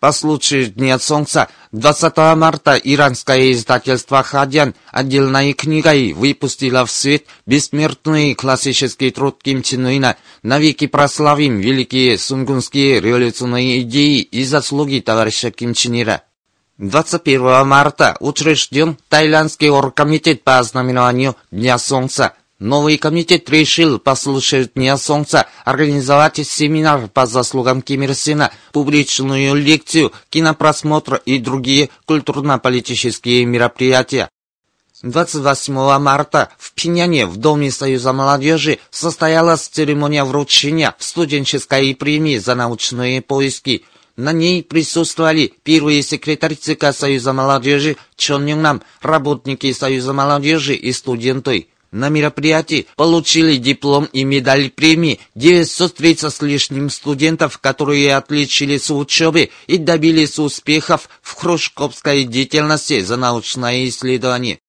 По случаю Дня Солнца 20 марта иранское издательство «Хадян» отдельной книгой выпустило в свет бессмертный классический труд Ким Чен Ына «Навеки прославим великие сунгунские революционные идеи и заслуги товарища Ким Чен Ира». 21 марта учрежден Таиландский оргкомитет по ознаменованию Дня Солнца – Новый комитет решил по случаю Дня Солнца организовать семинар по заслугам Ким Ир Сена, публичную лекцию, кинопросмотр и другие культурно-политические мероприятия. 28 марта в Пиняне в Доме Союза молодежи состоялась церемония вручения студенческой премии за научные поиски. На ней присутствовали первый секретарь ЦК Союза молодежи Чон Юннам, работники Союза молодежи и студенты. На мероприятии получили диплом и медаль премии 930 с лишним студентов, которые отличились в учебе и добились успехов в кружковской деятельности за научное исследование.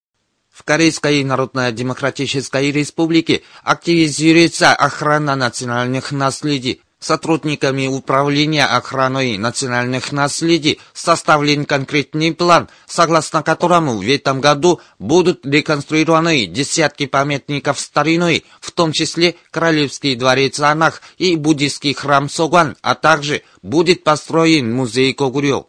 В Корейской Народно-Демократической Республике активизируется охрана национальных наследий, сотрудниками Управления охраной национальных наследий составлен конкретный план, согласно которому в этом году будут реконструированы десятки памятников стариной, в том числе Королевский дворец Анах и буддийский храм Соган, а также будет построен музей Когурё.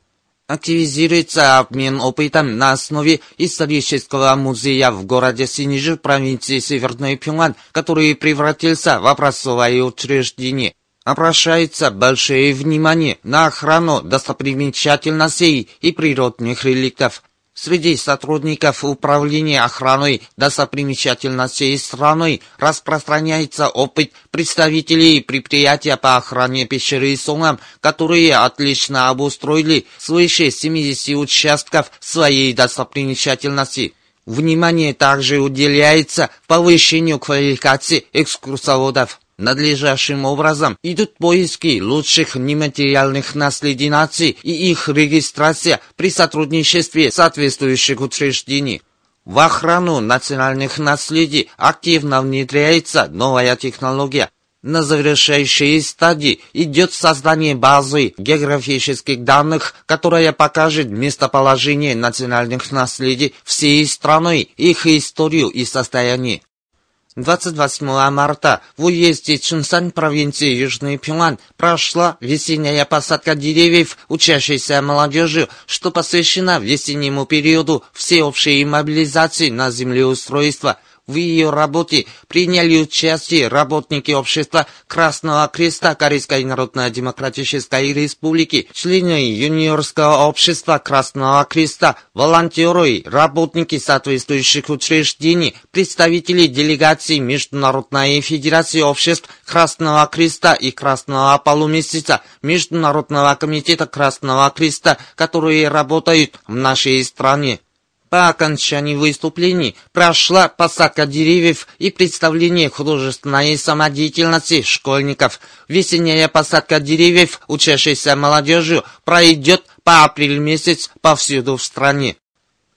Активизируется обмен опытом на основе исторического музея в городе Синижи провинции Северный Пюнган, который превратился в образцовое учреждение обращается большое внимание на охрану достопримечательностей и природных реликтов. Среди сотрудников управления охраной достопримечательностей страны распространяется опыт представителей предприятия по охране пещеры Сонгам, которые отлично обустроили свыше 70 участков своей достопримечательности. Внимание также уделяется повышению квалификации экскурсоводов. Надлежащим образом идут поиски лучших нематериальных наследий нации и их регистрация при сотрудничестве соответствующих учреждений. В охрану национальных наследий активно внедряется новая технология. На завершающей стадии идет создание базы географических данных, которая покажет местоположение национальных наследий всей страны, их историю и состояние. 28 марта в уезде Чунсан провинции Южный Пюнган прошла весенняя посадка деревьев учащейся молодежи, что посвящена весеннему периоду всеобщей мобилизации на землеустройство – в ее работе приняли участие работники общества Красного Креста Корейской Народно-Демократической Республики, члены юниорского общества Красного Креста, волонтеры, работники соответствующих учреждений, представители делегаций Международной Федерации обществ Красного Креста и Красного Полумесяца, Международного комитета Красного Креста, которые работают в нашей стране. По окончании выступлений прошла посадка деревьев и представление художественной самодеятельности школьников. Весенняя посадка деревьев, учащейся молодежью, пройдет по апрель месяц повсюду в стране.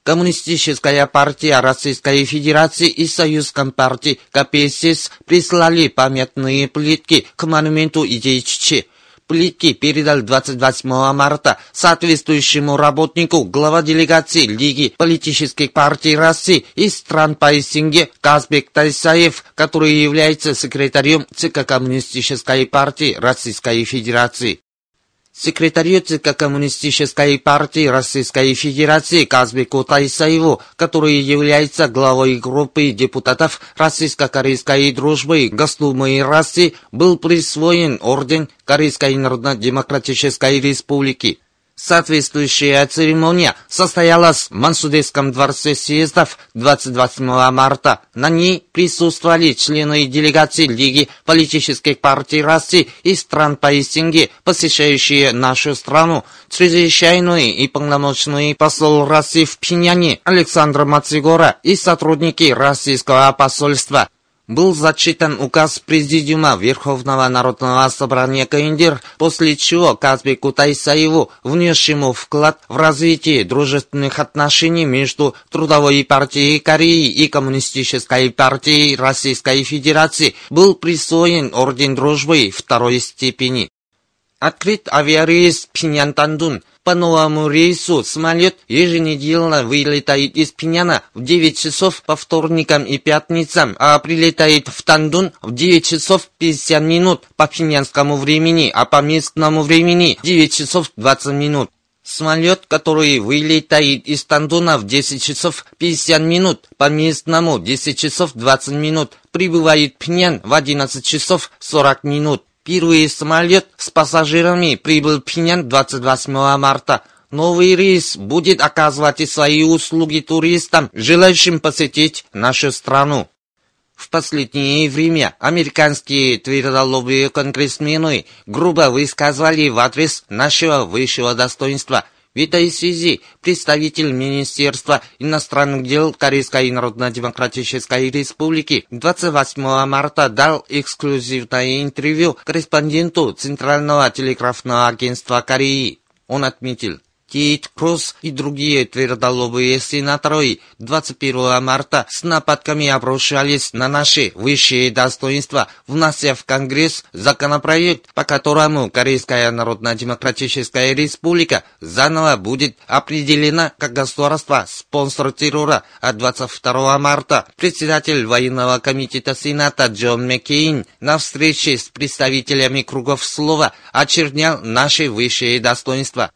Коммунистическая партия Российской Федерации и Союз Компартии КПСС прислали памятные плитки к монументу идеи Чечи плитки передал 28 марта соответствующему работнику глава делегации Лиги политических партий России и стран Пайсинге Казбек Тайсаев, который является секретарем ЦК Коммунистической партии Российской Федерации. Секретарю ЦК Коммунистической партии Российской Федерации Казбеку Тайсаеву, который является главой группы депутатов Российско-Корейской дружбы Госдумы России, был присвоен орден Корейской Народно-Демократической Республики. Соответствующая церемония состоялась в Мансудейском дворце съездов 28 марта. На ней присутствовали члены делегации Лиги политических партий России и стран Палестинги, посещающие нашу страну. Чрезвычайный и полномочный посол России в Пиняне Александр Мацигора и сотрудники российского посольства был зачитан указ Президиума Верховного Народного Собрания КНДР, после чего Казбеку Тайсаеву, внесшему вклад в развитие дружественных отношений между Трудовой партией Кореи и Коммунистической партией Российской Федерации, был присвоен Орден Дружбы второй степени. Открыт авиарейс Пинян-Тандун – по новому рейсу самолет еженедельно вылетает из Пиняна в 9 часов по вторникам и пятницам, а прилетает в Тандун в 9 часов 50 минут по пинянскому времени, а по местному времени 9 часов 20 минут. Самолет, который вылетает из Тандуна в 10 часов 50 минут, по местному 10 часов 20 минут, прибывает в Пинян в 11 часов 40 минут. Первый самолет с пассажирами прибыл в Пинян 28 марта. Новый рейс будет оказывать свои услуги туристам, желающим посетить нашу страну. В последнее время американские твердолобые конгрессмены грубо высказывали в адрес нашего высшего достоинства – в этой связи представитель Министерства иностранных дел Корейской Народно-Демократической Республики 28 марта дал эксклюзивное интервью корреспонденту Центрального телеграфного агентства Кореи. Он отметил, Кейт Кросс и другие твердолобые сенаторы 21 марта с нападками обрушались на наши высшие достоинства, внося в Конгресс законопроект, по которому Корейская Народно-Демократическая Республика заново будет определена как государство спонсор террора, а 22 марта председатель военного комитета Сената Джон Маккейн на встрече с представителями кругов слова очернял наши высшие достоинства.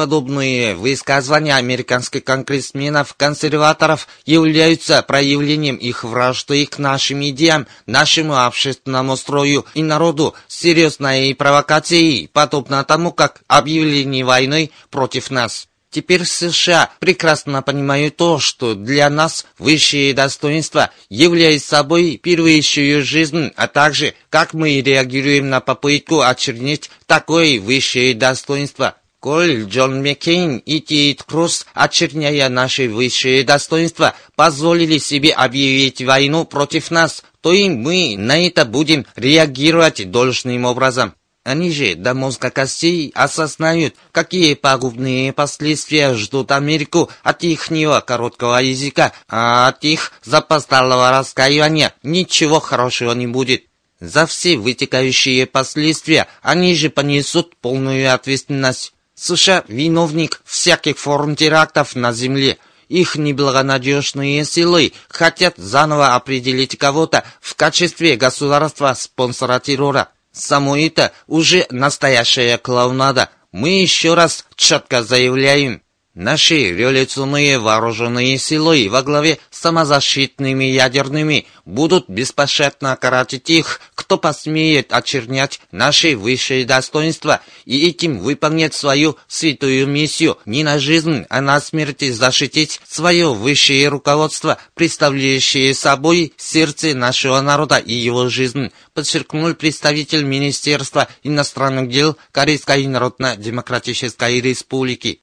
Подобные высказывания американских конгрессменов-консерваторов являются проявлением их вражды к нашим идеям, нашему общественному строю и народу, серьезной провокацией, подобно тому, как объявление войны против нас. Теперь США прекрасно понимают то, что для нас высшее достоинство является собой первейшую жизнь, а также как мы реагируем на попытку очернить такое высшее достоинство. Коль Джон Маккейн и Тит Круз, очерняя наши высшие достоинства, позволили себе объявить войну против нас, то и мы на это будем реагировать должным образом. Они же до мозга костей осознают, какие пагубные последствия ждут Америку от ихнего короткого языка, а от их запоздалого раскаивания ничего хорошего не будет. За все вытекающие последствия они же понесут полную ответственность. США – виновник всяких форм терактов на Земле. Их неблагонадежные силы хотят заново определить кого-то в качестве государства-спонсора террора. Само это уже настоящая клоунада. Мы еще раз четко заявляем, Наши революционные вооруженные силы во главе с самозащитными ядерными будут беспощадно карать тех, кто посмеет очернять наши высшие достоинства и этим выполнять свою святую миссию не на жизнь, а на смерть защитить свое высшее руководство, представляющее собой сердце нашего народа и его жизнь, подчеркнул представитель Министерства иностранных дел Корейской Народно-Демократической Республики.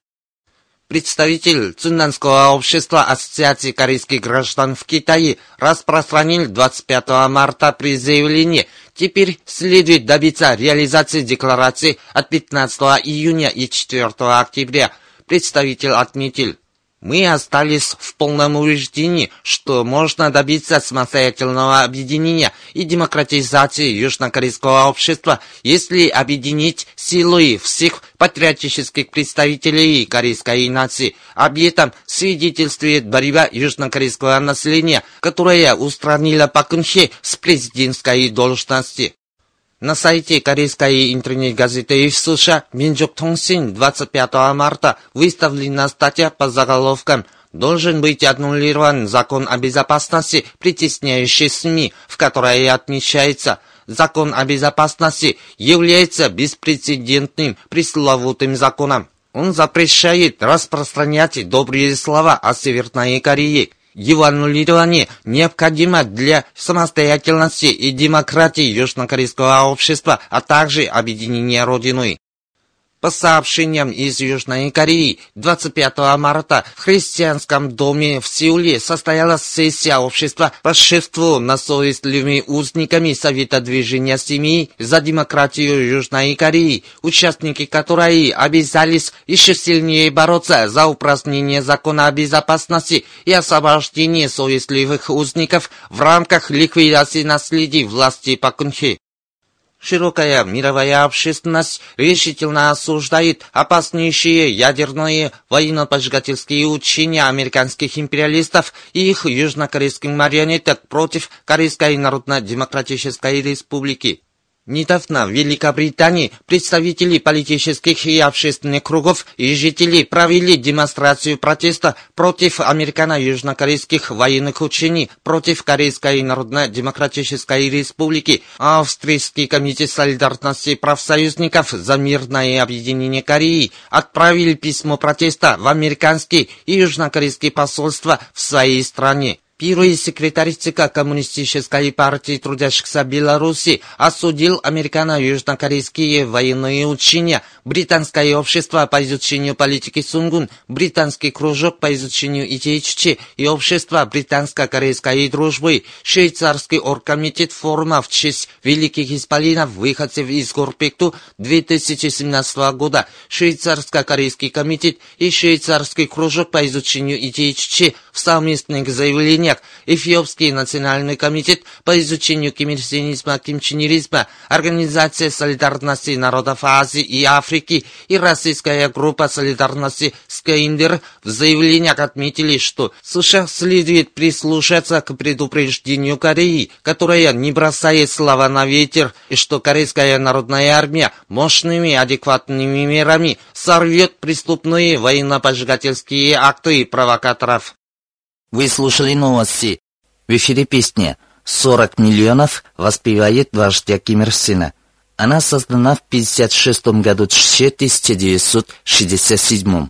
Представитель Цинданского общества Ассоциации корейских граждан в Китае распространил 25 марта при заявлении «Теперь следует добиться реализации декларации от 15 июня и 4 октября». Представитель отметил, мы остались в полном убеждении, что можно добиться самостоятельного объединения и демократизации южнокорейского общества, если объединить силы всех патриотических представителей корейской нации. Об этом свидетельствует борьба южнокорейского населения, которая устранила Пакунхе с президентской должности. На сайте корейской интернет-газеты в США «Минджок Тонсин» 25 марта выставлена статья по заголовкам «Должен быть аннулирован закон о безопасности, притесняющий СМИ», в которой отмечается «Закон о безопасности является беспрецедентным пресловутым законом». Он запрещает распространять добрые слова о Северной Корее. Его аннулирование необходимо для самостоятельности и демократии южнокорейского общества, а также объединения Родиной. По сообщениям из Южной Кореи, 25 марта в христианском доме в Сеуле состоялась сессия общества по шеству на совестливыми узниками Совета движения семьи за демократию Южной Кореи, участники которой обязались еще сильнее бороться за упразднение закона о безопасности и освобождение совестливых узников в рамках ликвидации наследия власти Пакунхи. Широкая мировая общественность решительно осуждает опаснейшие ядерные военно-поджигательские учения американских империалистов и их южнокорейских марионеток против Корейской Народно-Демократической Республики. Недавно в Великобритании представители политических и общественных кругов и жители провели демонстрацию протеста против американо-южнокорейских военных учений против Корейской Народно-Демократической Республики. Австрийский комитет солидарности профсоюзников за мирное объединение Кореи отправил письмо протеста в американские и южнокорейские посольства в своей стране. Первый секретарь ЦК Коммунистической партии трудящихся Беларуси осудил американо-южнокорейские военные учения, британское общество по изучению политики Сунгун, британский кружок по изучению ИТЧ и общество британско-корейской дружбы, швейцарский оргкомитет форума в честь великих исполинов, выходцев из Горпекту 2017 года, швейцарско-корейский комитет и швейцарский кружок по изучению ИТЧ в заявлениях Эфиопский национальный комитет по изучению кимирсенизма, кимчениризма, Организация солидарности народов Азии и Африки и Российская группа солидарности с КНДР в заявлениях отметили, что США следует прислушаться к предупреждению Кореи, которая не бросает слова на ветер, и что Корейская народная армия мощными адекватными мерами сорвет преступные военно-поджигательские акты провокаторов. Вы слушали новости. В эфире песня «40 миллионов» воспевает вождя Ким Ир Сена. Она создана в 1956 году 1967.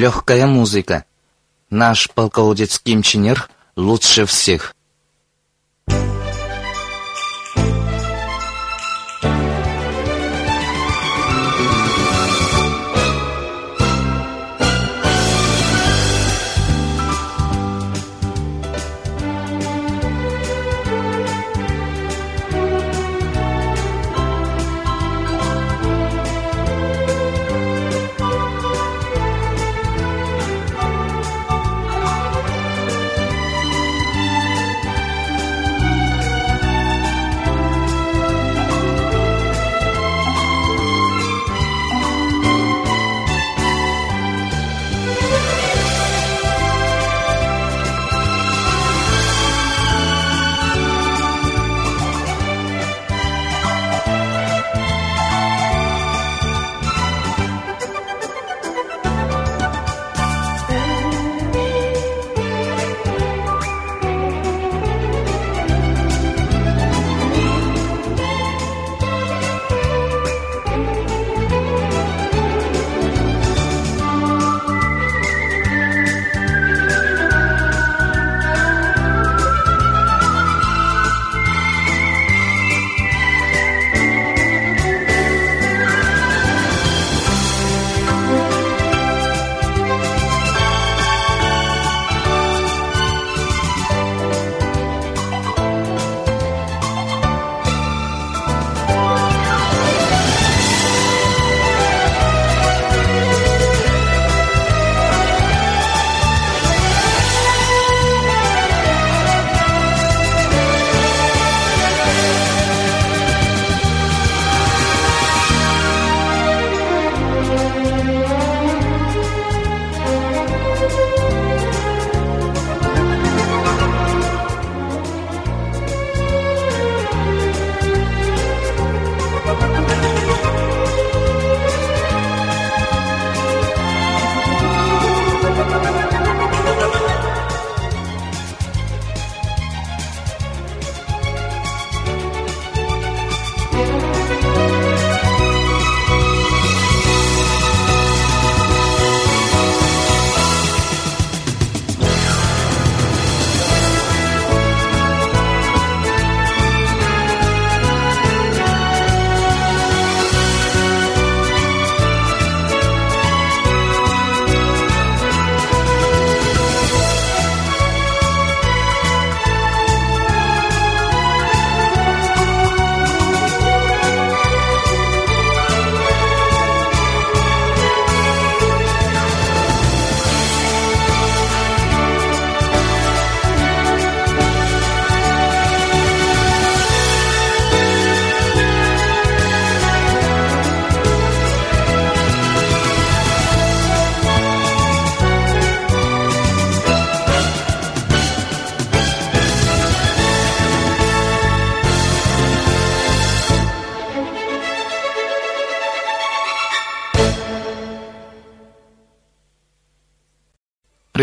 Легкая музыка. Наш полководец Ким Чен Ир лучше всех.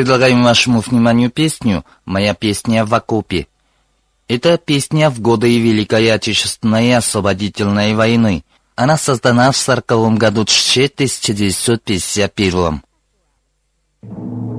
Предлагаем вашему вниманию песню «Моя песня в окопе». Это песня в годы Великой Отечественной освободительной войны. Она создана в 40 году 1951. Amen.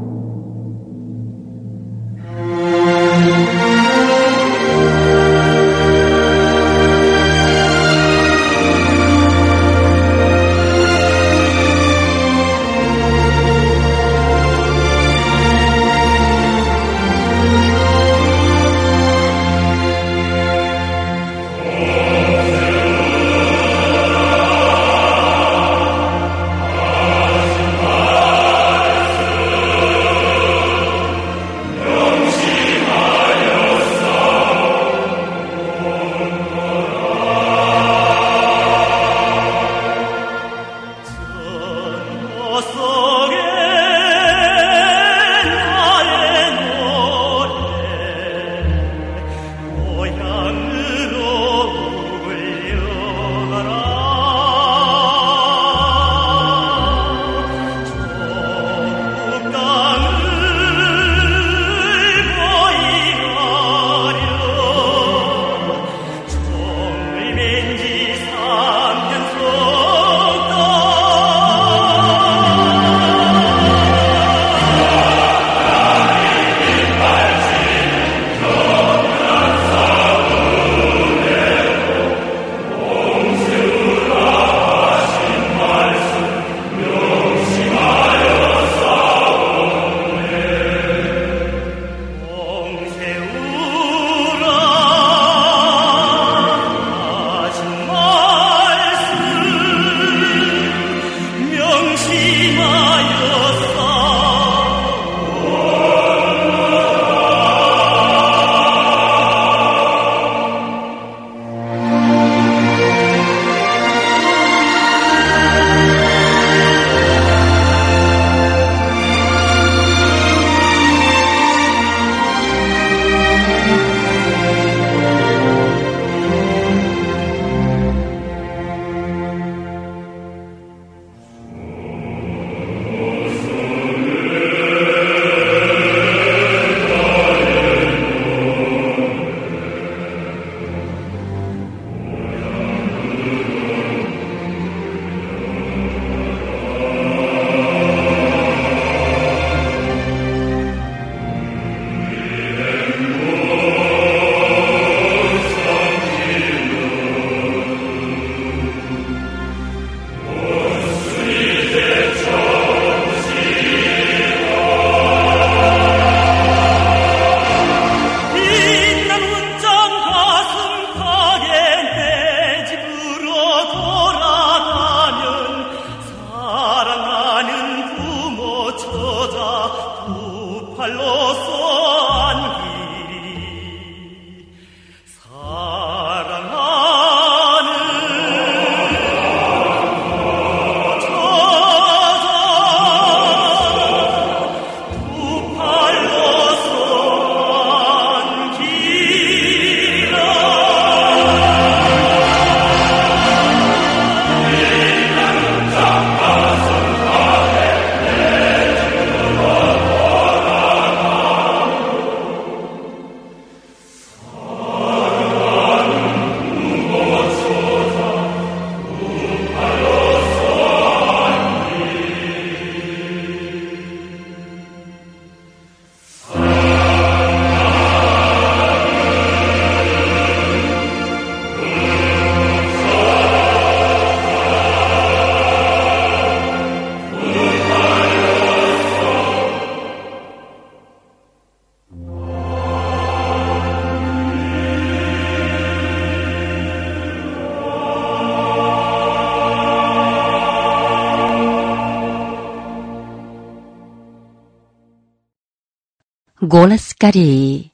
Голос Кореи.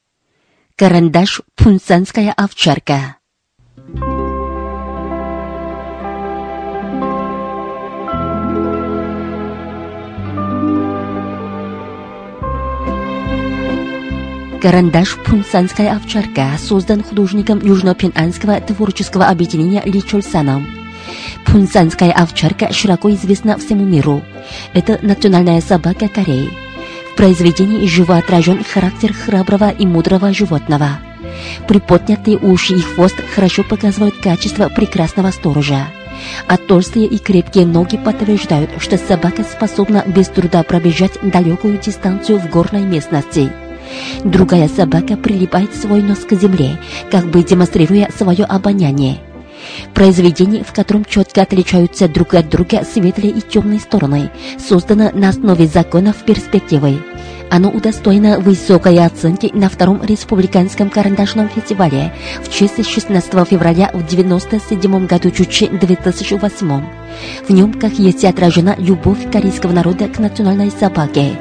Карандаш «Пунцанская овчарка». Карандаш «Пунцанская овчарка» создан художником Южно-Пенанского творческого объединения Ли Чольсаном. Пунцанская овчарка широко известна всему миру. Это национальная собака Кореи. Произведении живо отражен характер храброго и мудрого животного. Приподнятые уши и хвост хорошо показывают качество прекрасного сторожа. А толстые и крепкие ноги подтверждают, что собака способна без труда пробежать далекую дистанцию в горной местности. Другая собака прилипает свой нос к земле, как бы демонстрируя свое обоняние. Произведение, в котором четко отличаются друг от друга светлые и темные стороны, создано на основе законов перспективы. Оно удостоено высокой оценки на втором республиканском карандашном фестивале в честь 16 февраля в 97 году Чучи 2008. В нем, как есть отражена любовь корейского народа к национальной собаке.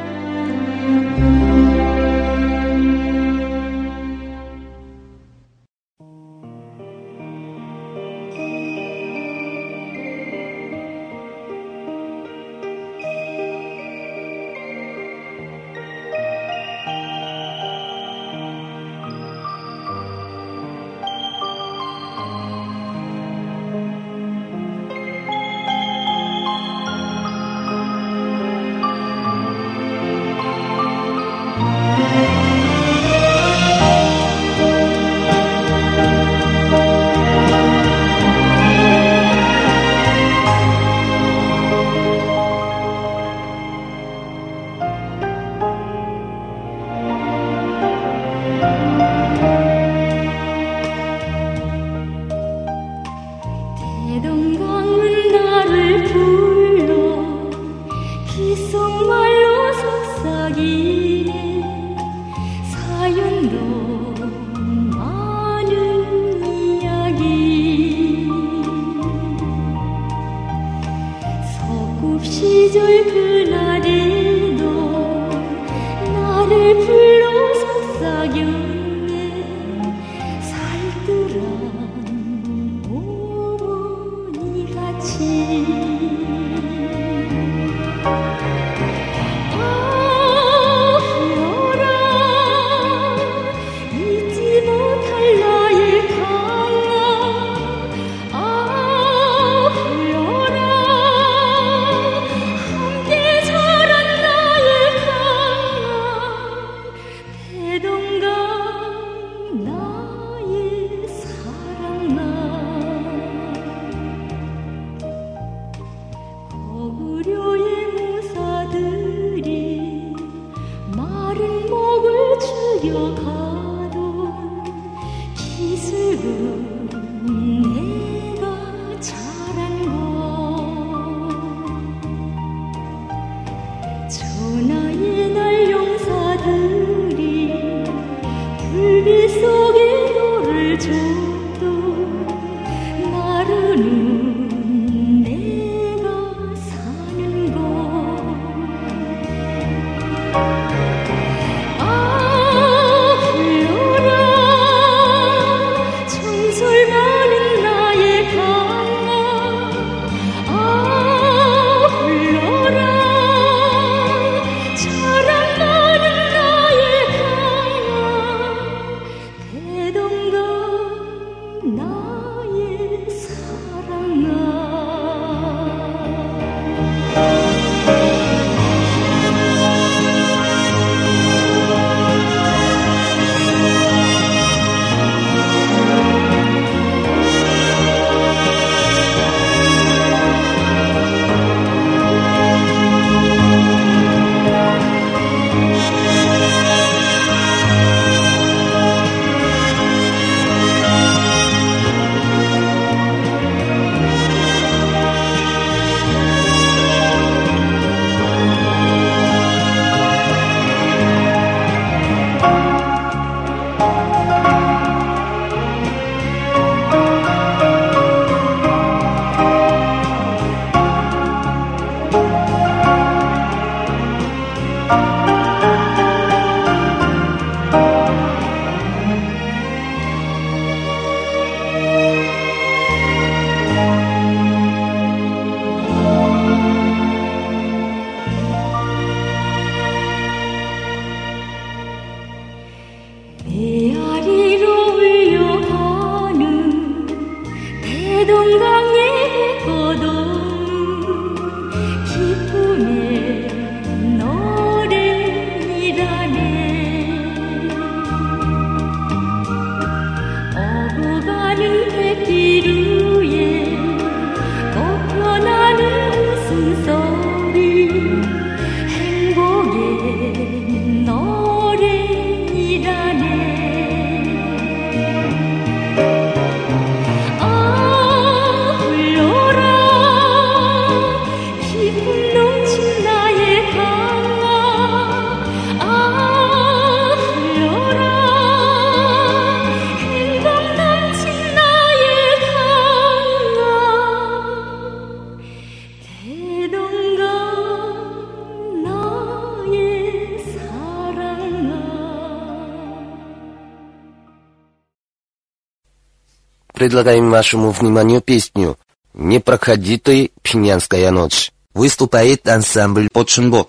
情。Предлагаем вашему вниманию песню «Не проходи ты, пьянская ночь». Выступает ансамбль Починбо.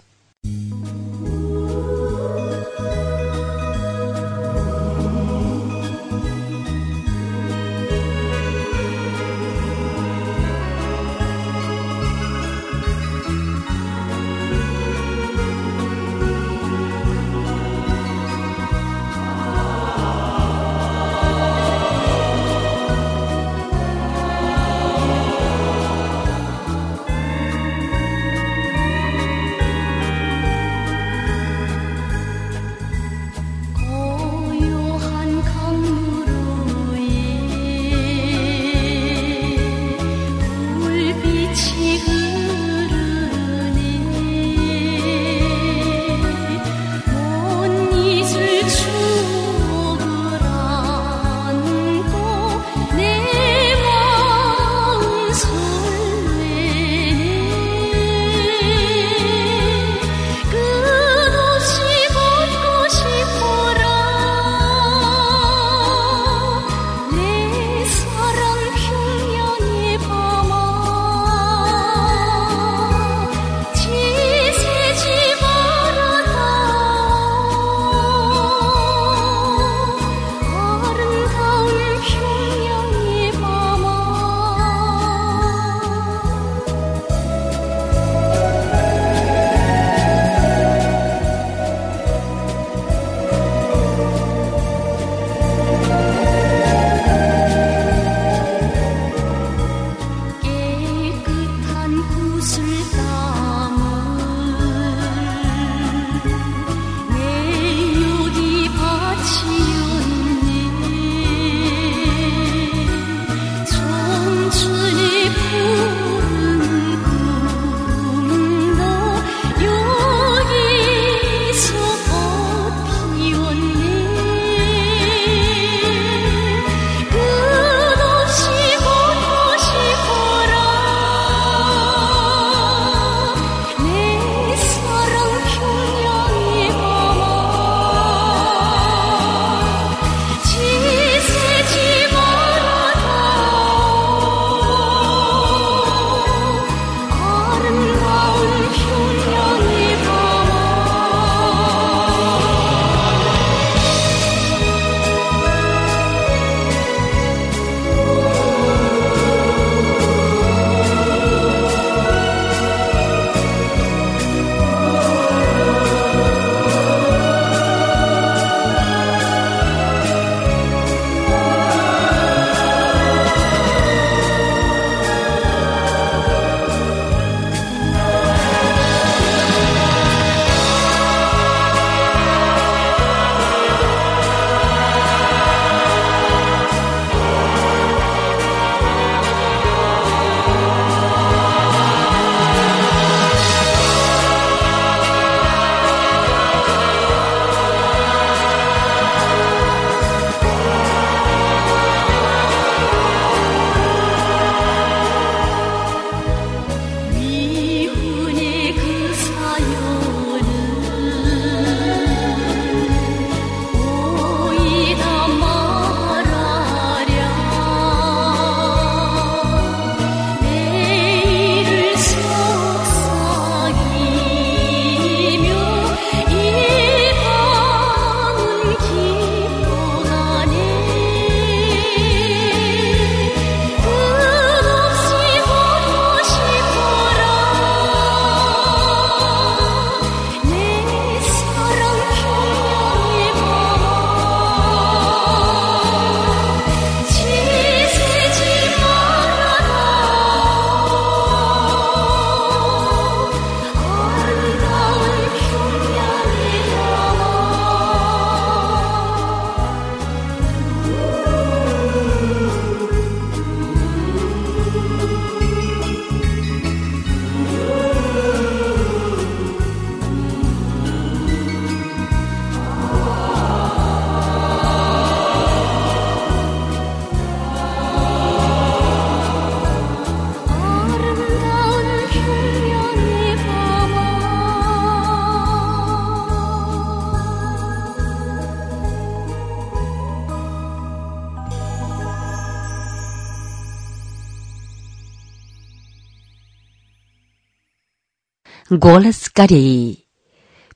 Голос Кореи.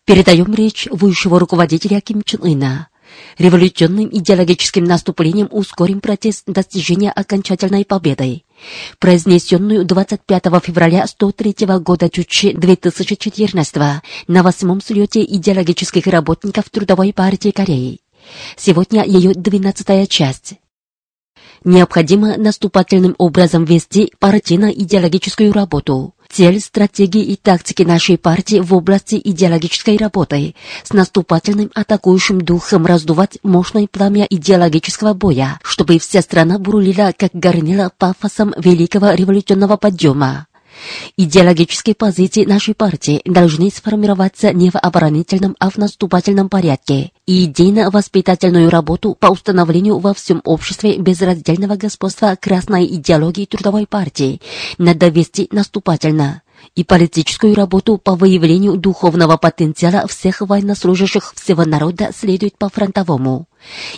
Передаем речь высшего руководителя Ким Чен Ына. Революционным идеологическим наступлением ускорим процесс достижения окончательной победы. Произнесенную 25 февраля 103 года Чучи 2014 на восьмом слете идеологических работников Трудовой партии Кореи. Сегодня ее 12 часть. Необходимо наступательным образом вести партийно-идеологическую работу. Цель, стратегии и тактики нашей партии в области идеологической работы с наступательным атакующим духом раздувать мощное пламя идеологического боя, чтобы вся страна бурлила, как горнила пафосом великого революционного подъема. Идеологические позиции нашей партии должны сформироваться не в оборонительном, а в наступательном порядке. И идейно-воспитательную работу по установлению во всем обществе безраздельного господства красной идеологии трудовой партии надо вести наступательно и политическую работу по выявлению духовного потенциала всех военнослужащих всего народа следует по-фронтовому.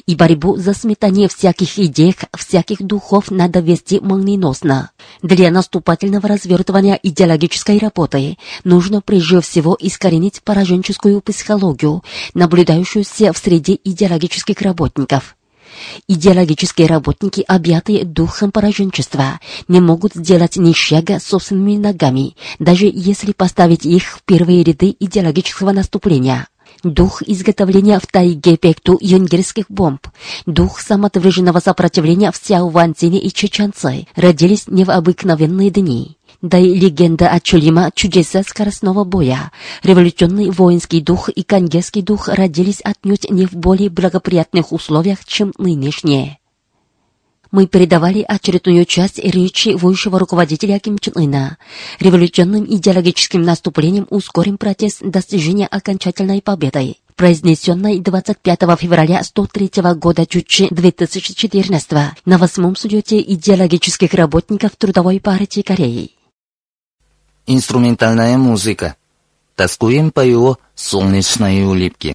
И борьбу за сметание всяких идей, всяких духов надо вести молниеносно. Для наступательного развертывания идеологической работы нужно прежде всего искоренить пораженческую психологию, наблюдающуюся в среде идеологических работников. Идеологические работники, объятые духом пораженчества, не могут сделать ни шага собственными ногами, даже если поставить их в первые ряды идеологического наступления. Дух изготовления в тайге пекту юнгерских бомб, дух самоотверженного сопротивления в Сяованцине и Чеченце родились не в обыкновенные дни. Да и легенда о Чулима чудеса скоростного боя, революционный воинский дух и конгесский дух родились отнюдь не в более благоприятных условиях, чем нынешние. Мы передавали очередную часть речи высшего руководителя Ким Чен Ына. Революционным идеологическим наступлением ускорим процесс достижения окончательной победы произнесенной 25 февраля 103 года Чучи 2014 на восьмом слете идеологических работников Трудовой партии Кореи. Инструментальная музыка. Тоскуем по его солнечной улыбке.